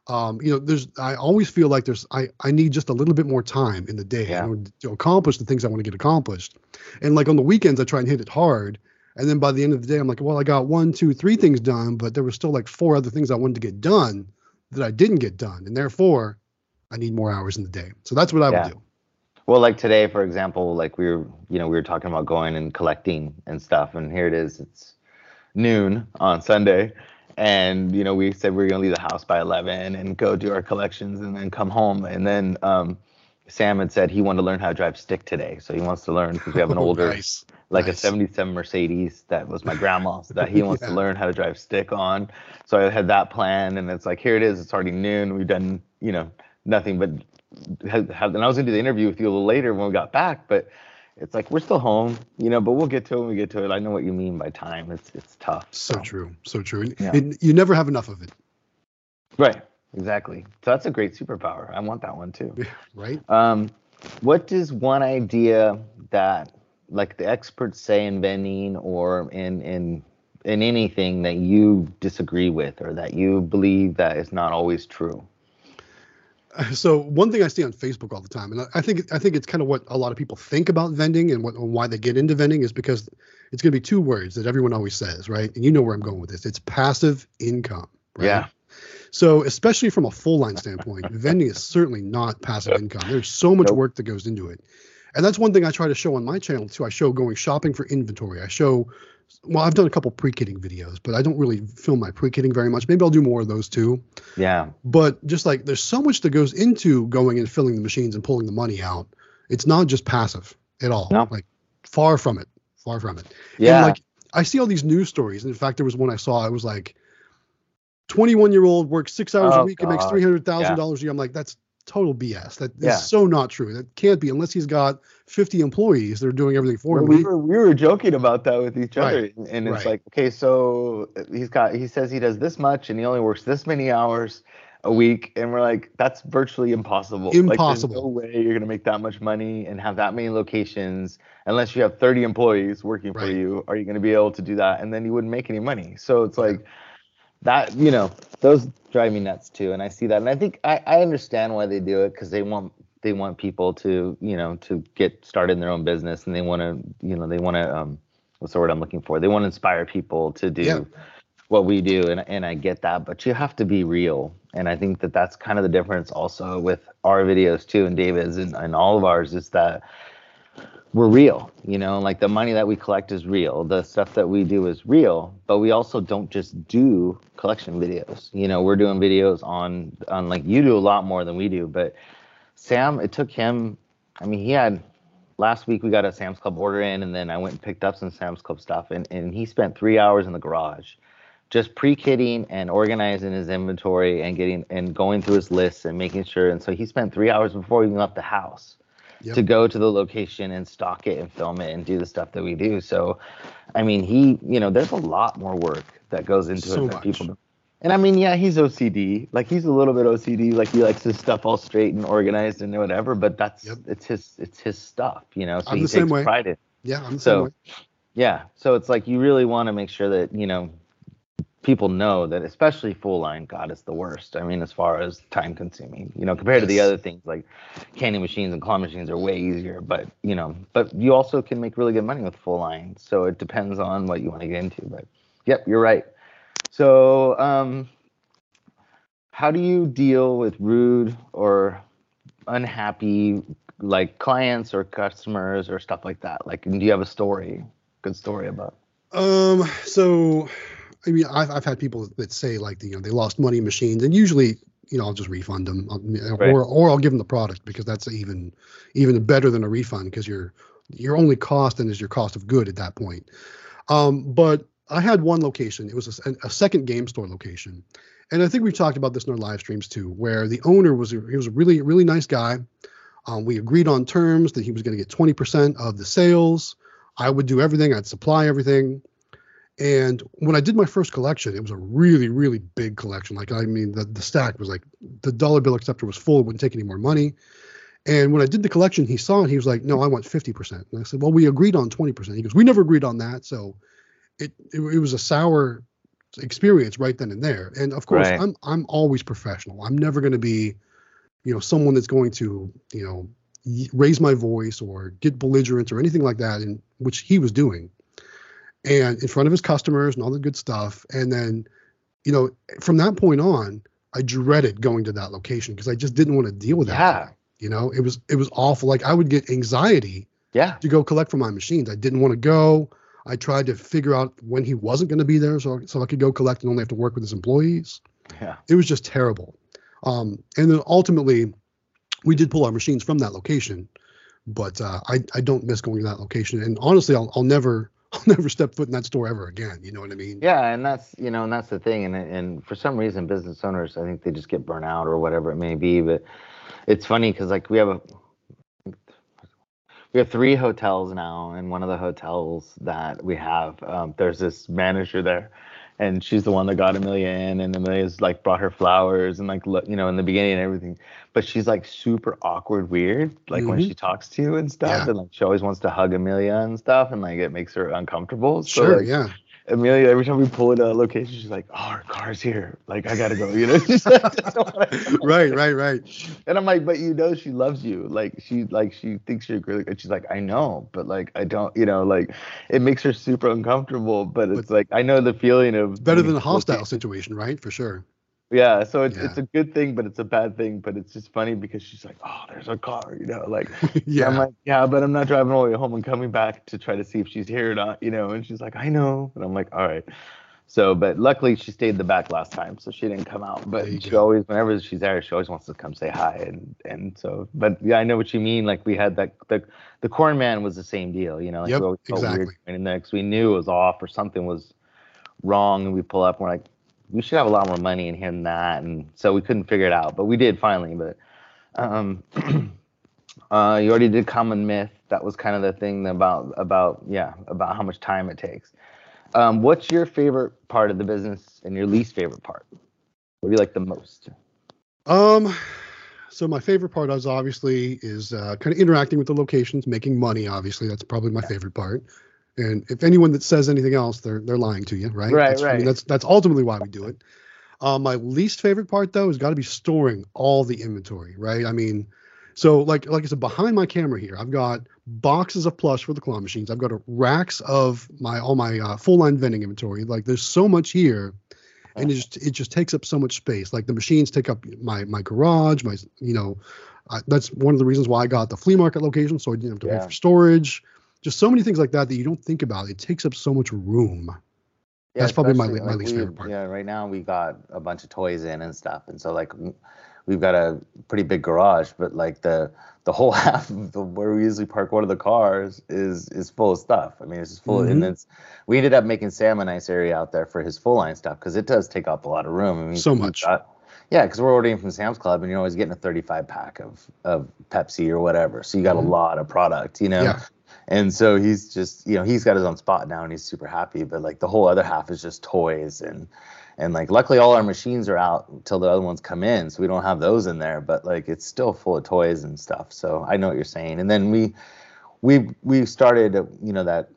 Um, you know, there's I always feel like there's I I need just a little bit more time in the day Yeah. to accomplish the things I want to get accomplished. And like on the weekends, I try and hit it hard. And then by the end of the day, I'm like, well, I got one, two, three things done, but there were still like four other things I wanted to get done that I didn't get done, and therefore, I need more hours in the day. So that's what I Yeah. would do. Well, like today, for example, like we were, you know, we were talking about going and collecting and stuff, and here it is. It's noon on Sunday, and you know, we said we were gonna leave the house by eleven and go do our collections and then come home. And then um, Sam had said he wanted to learn how to drive stick today, so he wants to learn because we have an Oh, older, nice. like a '77 Mercedes that was my grandma's that he wants to learn how to drive stick on. So I had that plan, and it's like here it is. It's already noon. We've done, you know, nothing but have, have, and I was gonna do the interview with you a little later when we got back, but it's like we're still home, you know. But we'll get to it when we get to it. I know what you mean by time. It's it's tough. So true, so true. And, Yeah. and you never have enough of it, Right. Exactly. So that's a great superpower. I want that one too. right? Um, what is one idea that like the experts say in vending or in in in anything that you disagree with or that you believe that is not always true? So one thing I see on Facebook all the time, and I- think I think it's kind of what a lot of people think about vending and what and why they get into vending is because it's going to be two words that everyone always says, right? And you know where I'm going with this. It's passive income. Right? Yeah. So especially from a full line standpoint, vending is certainly not passive income. There's so much Nope. work that goes into it. And that's one thing I try to show on my channel too. I show going shopping for inventory. I show well, I've done a couple pre-kitting videos, but I don't really film my pre-kitting very much. Maybe I'll do more of those too. Yeah. But just like there's so much that goes into going and filling the machines and pulling the money out. It's not just passive at all. No. Like far from it. Far from it. Yeah. And like I see all these news stories. And in fact, there was one I saw. I was like 21 year old works six hours a Oh, week and makes three hundred thousand dollars a year. I'm like, that's total BS. That is Yeah. so not true. That can't be unless he's got 50 employees that are doing everything for Well, him. we were we were joking about that with each other, Right, and it's right. like, okay, so he's got he says he does this much, and he only works this many hours a week, and we're like, that's virtually impossible. Like, there's Impossible. no way you're gonna make that much money and have that many locations unless you have 30 employees working for you. Are you gonna be able to do that? And then you wouldn't make any money. So it's like that, you know, those drive me nuts too, and I see that, and I think I, I understand why they do it because they want they want people to you know to get started in their own business and they want to you know they want to um what's the word i'm looking for they want to inspire people to do Yeah. what we do and, and i get that but you have to be real and i think that that's kind of the difference also with our videos too and david's and, and all of ours is that we're real you know like the money that we collect is real. The stuff that we do is real but we also don't just do collection videos. You know we're doing videos on on like you do a lot more than we do but sam it took him i mean he had last week we got a sam's club order in and then i went and picked up some sam's club stuff and, and he spent three hours in the garage just pre-kitting and organizing his inventory and getting and going through his lists and making sure and so he spent three hours before he even left the house Yep. to go to the location and stock it and film it and do the stuff that we do. So, I mean, he, you know, there's a lot more work that goes into So it that people don't. And I mean, yeah, he's OCD. Like he's a little bit OCD. Like he likes his stuff all straight and organized and whatever. But that's Yep. it's his it's his stuff, you know. So I'm he the takes same way. pride in. yeah, I'm the So- same way. Yeah. So it's like you really want to make sure that you know people know that, especially full line. God, it's the worst. I mean, as far as time consuming, you know, compared to the other things like candy machines and claw machines are way easier. But you know, but you also can make really good money with full line. So it depends on what you want to get into. But yep, you're right. So um, how do you deal with rude or unhappy like clients or customers or stuff like that? Like, do you have a story, good story about? Um, so I mean, I've, I've had people that say like, you know, they lost money in machines, and usually, you know, I'll just refund them, I'll- Right. or or I'll give them the product because that's even even better than a refund because your your only cost then is your cost of good at that point. Um, but I had one location. It was a, a second game store location, and I think we've talked about this in our live streams too, where the owner was a, he was a really really nice guy. Um, we agreed on terms that he was going to get 20% of the sales. I would do everything. I'd supply everything. And when I did my first collection, it was a really, really big collection. Like, I mean, the, the stack was like the dollar bill acceptor was full, it wouldn't take any more money. And when I did the collection, he saw it. He was like, no, I want 50%. And I said, well, we agreed on 20%. He goes, we never agreed on that. So it, it it was a sour experience right then and there. And of course, Right. I'm I'm always professional. I'm never going to be, you know, someone that's going to you know raise my voice or get belligerent or anything like that, in which he was doing, and in front of his customers and all the good stuff. And then, you know, from that point on, I dreaded going to that location because I just didn't want to deal with that. Yeah. You know, it was it was awful. Like I would get anxiety Yeah. to go collect from my machines. I didn't want to go. I tried to figure out when he wasn't going to be there, so so I could go collect and only have to work with his employees. Yeah. It was just terrible. Um, and then ultimately, we did pull our machines from that location, but uh, I I don't miss going to that location. And honestly, I'll I'll never I'll never step foot in that store ever again. You know what I mean? Yeah, and that's you know, and that's the thing, and and for some reason, business owners, I think they just get burnt out or whatever it may be. But it's funny because like we have a we have three hotels now, and one of the hotels that we have, um, there's this manager there, and she's the one that got Amelia in, and Amelia's like brought her flowers and like look, you know, in the beginning and everything. But she's like super awkward, weird, like when Mhm. she talks to you and stuff, Yeah. and like she always wants to hug Amelia and stuff, and like it makes her uncomfortable. So, Sure. like, yeah. Amelia, every time we pull into a location, she's like, "Oh, our car's here. Like, I gotta go." You know, she's like, "Just don't wanna go." Right. Right. Right. And I'm like, "But you know, she loves you. Like, she like she thinks you're really good." She's like, "I know, but like, I don't. You know, like, it makes her super uncomfortable. But it's But- like, I know the feeling of Better than a hostile situation, right? For sure. Yeah. So it's Yeah. it's a good thing, but it's a bad thing. But it's just funny because she's like, "Oh, there's a car." You know, like. yeah. I'm like, yeah, but I'm not driving all the way home and coming back to try to see if she's here or not, you know. And she's like, I know. And I'm like, all right. So, but luckily she stayed in the back last time, so she didn't come out. But she always, whenever she's there, she always wants to come say hi. And and so, but yeah, I know what you mean. Like we had that the the corn man was the same deal, you know. Like Yep, we exactly. weird going in we knew it was off or something was wrong, and we pull up and we're like, we should have a lot more money in here than that, and so we couldn't figure it out, but we did finally. But um, uh, you already did common myth. That was kind of the thing about about yeah about how much time it takes. Um, what's your favorite part of the business and your least favorite part? What do you like the most? Um, so my favorite part is obviously is uh, kind of interacting with the locations, making money. Obviously, that's probably my favorite part. And if anyone that says anything else, they're they're lying to you, right? Right, that's, I right. mean, that's that's ultimately why we do it. Um, my least favorite part though has got to be storing all the inventory, right? I mean, so like like I said, behind my camera here, I've got boxes of plush for the claw machines. I've got a, racks of my all my uh, full line vending inventory. Like there's so much here, and it just it just takes up so much space. Like the machines take up my my garage, my you know, uh, that's one of the reasons why I got the flea market location, so I didn't have to Yeah. pay for storage. Just so many things like that that you don't think about. It takes up so much room. Yeah, That's probably my- my least favorite part. Yeah, right now we got a bunch of toys in and stuff, and so like we've got a pretty big garage, but like the the whole half of the, where we usually park one of the cars is is full of stuff. I mean, it's just full, and Mhm. it's we ended up making Sam a nice area out there for his full line stuff because it does take up a lot of room. I mean, So much. got- yeah, because we're ordering from Sam's Club, and you're always getting a 35 pack of of Pepsi or whatever, so you got Mhm. a lot of product, you know. Yeah. And so he's just, you know, he's got his own spot now and he's super happy. But like the whole other half is just toys and and like luckily all our machines are out until the other ones come in, so we don't have those in there. But like it's still full of toys and stuff. So I know what you're saying. And then we we we started, you know, that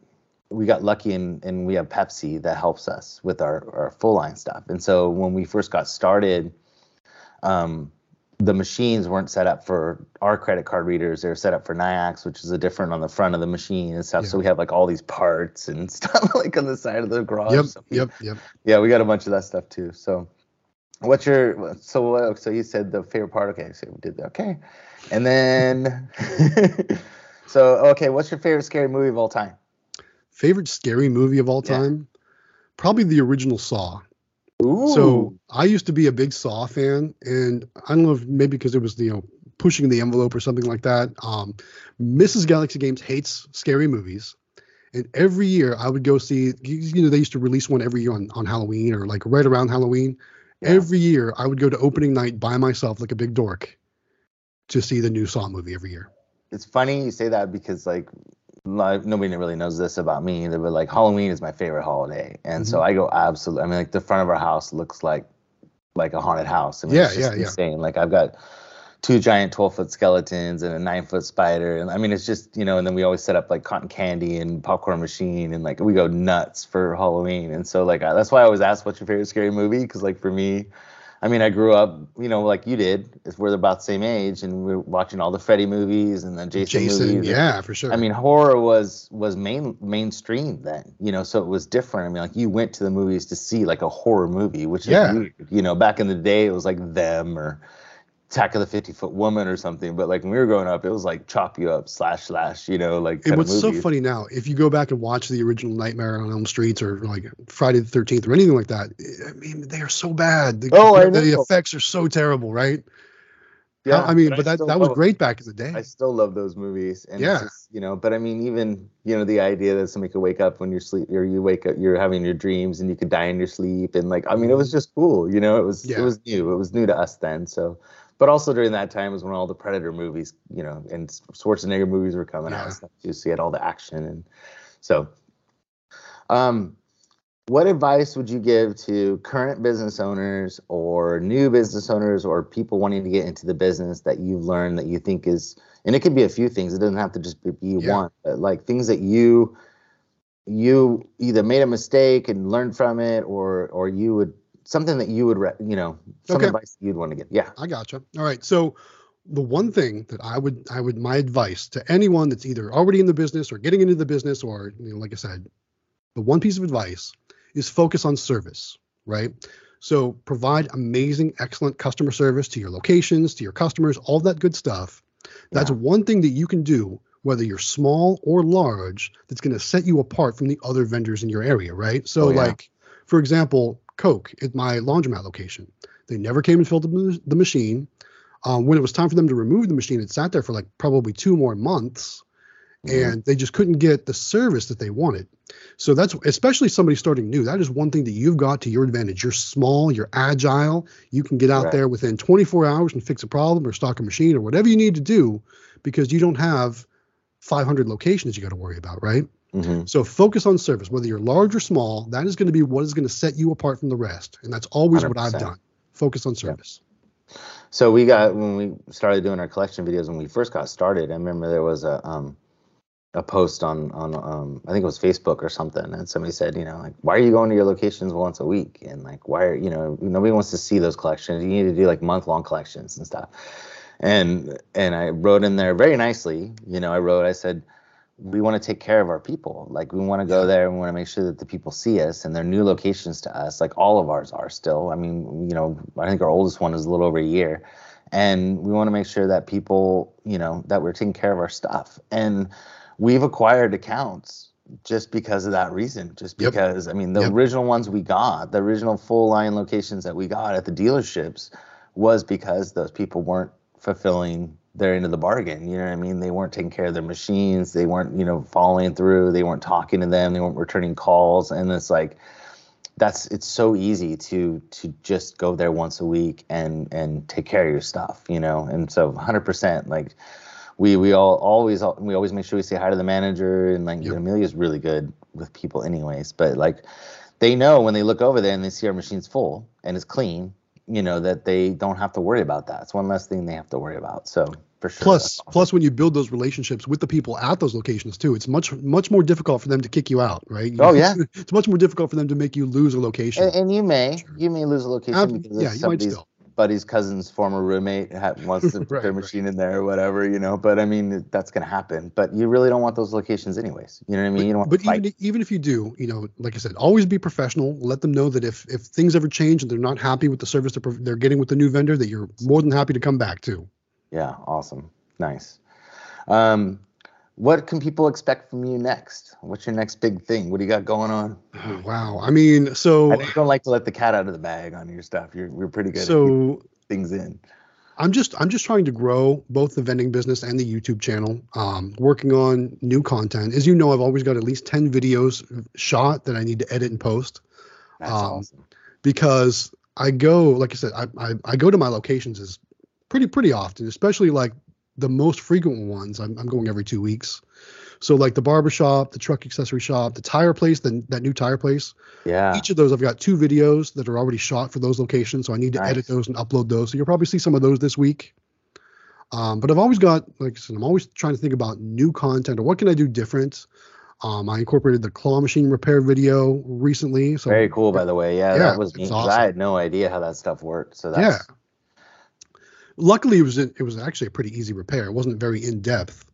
we got lucky and and we have Pepsi that helps us with our our full line stuff. And so when we first got started, um, the machines weren't set up for our credit card readers. They were set up for Nayax, which is a different on the front of the machine and stuff. So we have like all these parts and stuff like on the side of the garage. Yep. So we- Yep. Yep. Yeah, we got a bunch of that stuff too. So, what's your so uh, so you said the favorite part? Okay, so we did that. Okay, and then so okay, what's your favorite scary movie of all time? Favorite scary movie of all Yeah. time? Probably the original Saw. Ooh. So I used to be a big Saw fan, and I don't know if maybe because it was you know pushing the envelope or something like that. Um, Mrs. Galaxy Games hates scary movies, and every year I would go see. You you know they used to release one every year on on Halloween or like right around Halloween. Yeah. Every year I would go to opening night by myself like a big dork to see the new Saw movie every year. it's funny you say that because like like nobody really knows this about me either, but like Halloween is my favorite holiday, and so Mm-hmm. I go absolutely. I mean, like the front of our house looks like like a haunted house. I mean, Yeah, it's just yeah, yeah. Like I've got two giant 12 foot skeletons and a nine foot spider. And I mean, it's just, you know, and then we always set up like cotton candy and popcorn machine and like we go nuts for Halloween. And so, like, I, that's why I always ask, what's your favorite scary movie? Cause, like, for me, I mean, I grew up, you know, like you did. We're about the same age, and we are watching all the Freddy movies and the Jason, Jason movies. Yeah, for sure. I mean, horror was was main mainstream then, you know, so it was different. I mean, like you went to the movies to see like a horror movie, which yeah. weird. You know, back in the day, it was like them or Attack of the 50 Foot Woman or something. But like when we were growing up, it was like chop you up, slash, slash, you know, like. And what's so funny now, if you go back and watch the original Nightmare on Elm Streets or like Friday the 13th or anything like that, eh, I mean, they are so bad. The, oh, I know. the effects are so terrible, right? Yeah, I mean, but, but that, that was great back in the day. I still love those movies. And yeah. Just, you know, but I mean, even, you know, the idea that somebody could wake up when you're sleep or you wake up, you're having your dreams and you could die in your sleep. And like, I mean, it mm-hmm. was just cool, you know, it was, yeah. it was new. It was new to us then. So, but also during that time was when all the Predator movies, you know, and Schwarzenegger movies were coming yeah. out and stuff too. So you had all the action and so. Um, what advice would you give to current business owners or new business owners or people wanting to get into the business that you've learned that you think is and it could be a few things it doesn't have to just be yeah. one but like things that you you either made a mistake and learned from it or or you would something that you would, re- you know, some okay. advice you'd want to get. Yeah. I gotcha. All right. So the one thing that I would, I would, my advice to anyone that's either already in the business or getting into the business, or, you know, like I said, the one piece of advice is focus on service, right? So provide amazing, excellent customer service to your locations, to your customers, all that good stuff. That's yeah. one thing that you can do, whether you're small or large, that's going to set you apart from the other vendors in your area, right? So, oh, yeah. like, for example, Coke at my laundromat location. They never came and filled the, the machine. Um, when it was time for them to remove the machine, it sat there for like probably two more months, mm-hmm. and they just couldn't get the service that they wanted. So that's especially somebody starting new. That is one thing that you've got to your advantage. You're small, you're agile. You can get out right. there within 24 hours and fix a problem or stock a machine or whatever you need to do because you don't have 500 locations you got to worry about, right? Mm-hmm. So focus on service, whether you're large or small. That is going to be what is going to set you apart from the rest, and that's always 100%. what I've done. Focus on service. Yep. So we got when we started doing our collection videos when we first got started. I remember there was a um, a post on on um, I think it was Facebook or something, and somebody said, you know, like why are you going to your locations once a week, and like why are you know nobody wants to see those collections. You need to do like month long collections and stuff. And and I wrote in there very nicely. You know, I wrote I said we want to take care of our people. Like we want to go there and we want to make sure that the people see us and they're new locations to us. Like all of ours are still. I mean, you know, I think our oldest one is a little over a year. And we want to make sure that people, you know, that we're taking care of our stuff. And we've acquired accounts just because of that reason. Just because, yep. I mean, the yep. original ones we got, the original full line locations that we got at the dealerships was because those people weren't fulfilling their end of the bargain. You know what I mean? They weren't taking care of their machines. They weren't, you know, following through. They weren't talking to them. They weren't returning calls. And it's like, that's it's so easy to to just go there once a week and and take care of your stuff, you know. And so 100% like we we all always we always make sure we say hi to the manager and like yep. you know, Amelia's really good with people anyways, but like they know when they look over there and they see our machine's full and it's clean you know that they don't have to worry about that. It's one less thing they have to worry about. So for sure. Plus, awesome. plus when you build those relationships with the people at those locations too, it's much much more difficult for them to kick you out, right? oh yeah. It's much more difficult for them to make you lose a location. And, and you may sure. you may lose a location because yeah, you might still buddy's cousin's former roommate wants to put their machine in there or whatever, you know. But I mean, that's going to happen. But you really don't want those locations anyways. You know what I mean? But, you don't but even even if you do, you know, like I said, always be professional. Let them know that if if things ever change and they're not happy with the service they're, they're getting with the new vendor, that you're more than happy to come back to. Yeah, awesome, nice. Um, what can people expect from you next? What's your next big thing? What do you got going on? Oh, wow. I mean, so I don't like to let the cat out of the bag on your stuff. You're you're pretty good so, things in. I'm just I'm just trying to grow both the vending business and the YouTube channel. Um, working on new content. As you know, I've always got at least ten videos shot that I need to edit and post. That's um, awesome. Because I go, like I said, I, I I go to my locations is pretty pretty often, especially like the most frequent ones, I'm, I'm going every two weeks. So like the barbershop, the truck accessory shop, the tire place, the, that new tire place. Yeah. Each of those, I've got two videos that are already shot for those locations. So I need to nice. edit those and upload those. So you'll probably see some of those this week. Um, but I've always got, like I said, I'm always trying to think about new content or what can I do different. Um, I incorporated the claw machine repair video recently. So Very cool, by the way. Yeah, Yeah, that was neat. awesome. I had no idea how that stuff worked. So that's luckily it was it was actually a pretty easy repair. It wasn't very in depth.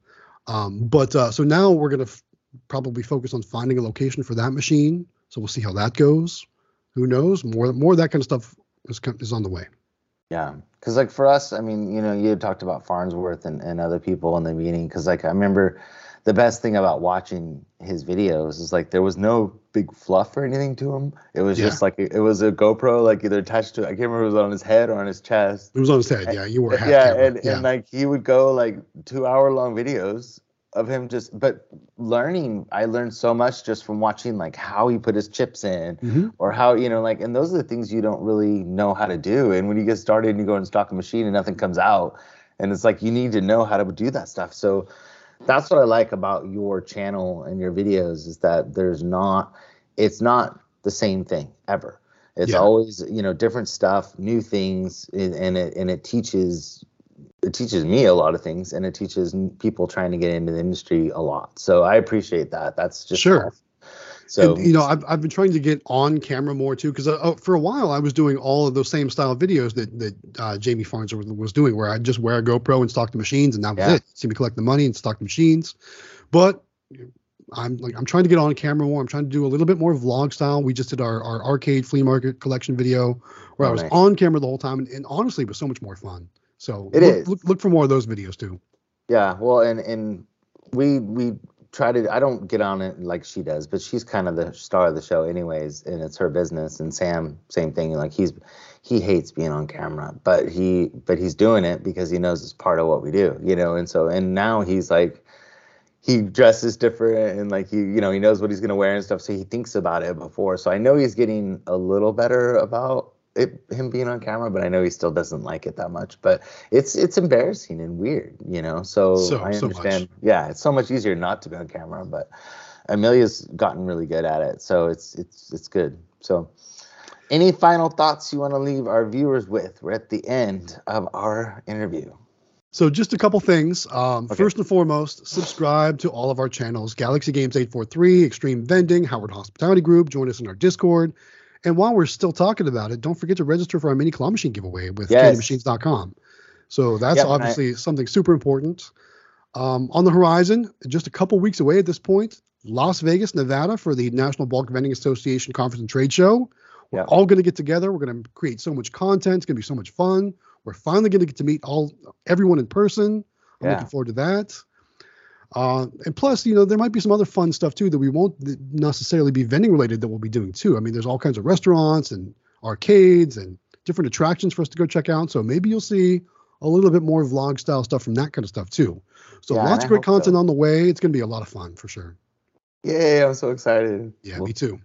Um, but uh, so now we're gonna f- probably focus on finding a location for that machine. So we'll see how that goes. Who knows? More more of that kind of stuff is is on the way. Yeah, because like for us, I mean, you know, you had talked about Farnsworth and, and other people in the meeting. Because like I remember, the best thing about watching his videos is like there was no big fluff or anything to him. It was Yeah. just like it was a GoPro, like either attached to I can't remember if it was on his head or on his chest. It was on his head. Yeah, you were half yeah, camera. and, yeah. and like he would go like two hour long videos of him just but learning i learned so much just from watching like how he put his chips in Mhm. or how you know like and those are the things you don't really know how to do and when you get started and you go and stock a machine and nothing comes out and it's like you need to know how to do that stuff so that's what i like about your channel and your videos is that there's not it's not the same thing ever it's Yeah. always you know different stuff new things and and it and it teaches it teaches me a lot of things and it teaches people trying to get into the industry a lot so i appreciate that that's just Sure. awesome. So and, you know, I've, I've been trying to get on camera more too, because uh, for a while I was doing all of those same style videos that that uh, Jamie Farnsworth was, doing, where I just wear a GoPro and stock the machines, and that was Yeah. it. See me collect the money and stock the machines. But I'm like I'm trying to get on camera more. I'm trying to do a little bit more vlog style. We just did our, our arcade flea market collection video where I Oh, was nice. on camera the whole time, and, and honestly, it was so much more fun. So It look, is. Look, look for more of those videos too. Yeah, well, and and we we try to. I don't get on it like she does, but she's kind of the star of the show, anyways, and it's her business. And Sam, same thing. Like he's he hates being on camera, but he but he's doing it because he knows it's part of what we do, you know. And so and now he's like he dresses different and like he you know he knows what he's gonna wear and stuff, so he thinks about it before. So I know he's getting a little better about it him being on camera, but I know he still doesn't like it that much. But it's it's embarrassing and weird, you know. So, So- I so understand. Yeah, it's so much easier not to be on camera, but Amelia's gotten really good at it, so it's it's it's good. So, any final thoughts you want to leave our viewers with? We're at the end of our interview. So just a couple things. Um, Okay. First and foremost, subscribe to all of our channels: Galaxy Games 843, Extreme Vending, Howard Hospitality Group. Join us in our Discord. And while we're still talking about it, don't forget to register for our mini claw machine giveaway with Yes. candymachines.com. So that's Yep, and I- obviously something super important. Um, on the horizon, just a couple weeks away at this point, Las Vegas, Nevada, for the National Bulk Vending Association Conference and Trade Show. We're Yep. all going to get together. We're going to create so much content. It's going to be so much fun. We're finally going to get to meet all everyone in person. I'm Yeah. looking forward to that. Uh, and plus, you know, there might be some other fun stuff too that we won't necessarily be vending related that we'll be doing too. I mean, there's all kinds of restaurants and arcades and different attractions for us to go check out. So maybe you'll see a little bit more vlog style stuff from that kind of stuff too. So Yeah, lots of great hope so. content on the way. It's going to be a lot of fun for sure. Yay! I'm so excited. Yeah, me too.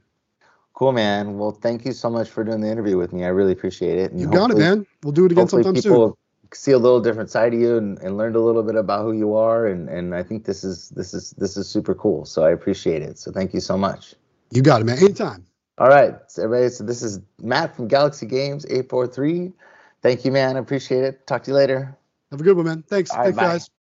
cool, man. Well, thank you so much for doing the interview with me. I really appreciate it. and You got it, man. We'll do it again sometime soon. See a little different side of you and, and learned a little bit about who you are and, and I think this is this is this is super cool. So I appreciate it. So thank you so much. You got it, man. Anytime. All right, so everybody. So this is Matt from Galaxy Games 843. Thank you, man. I appreciate it. Talk to you later. Have a good one, man. Thanks. All right, Thanks, bye. guys.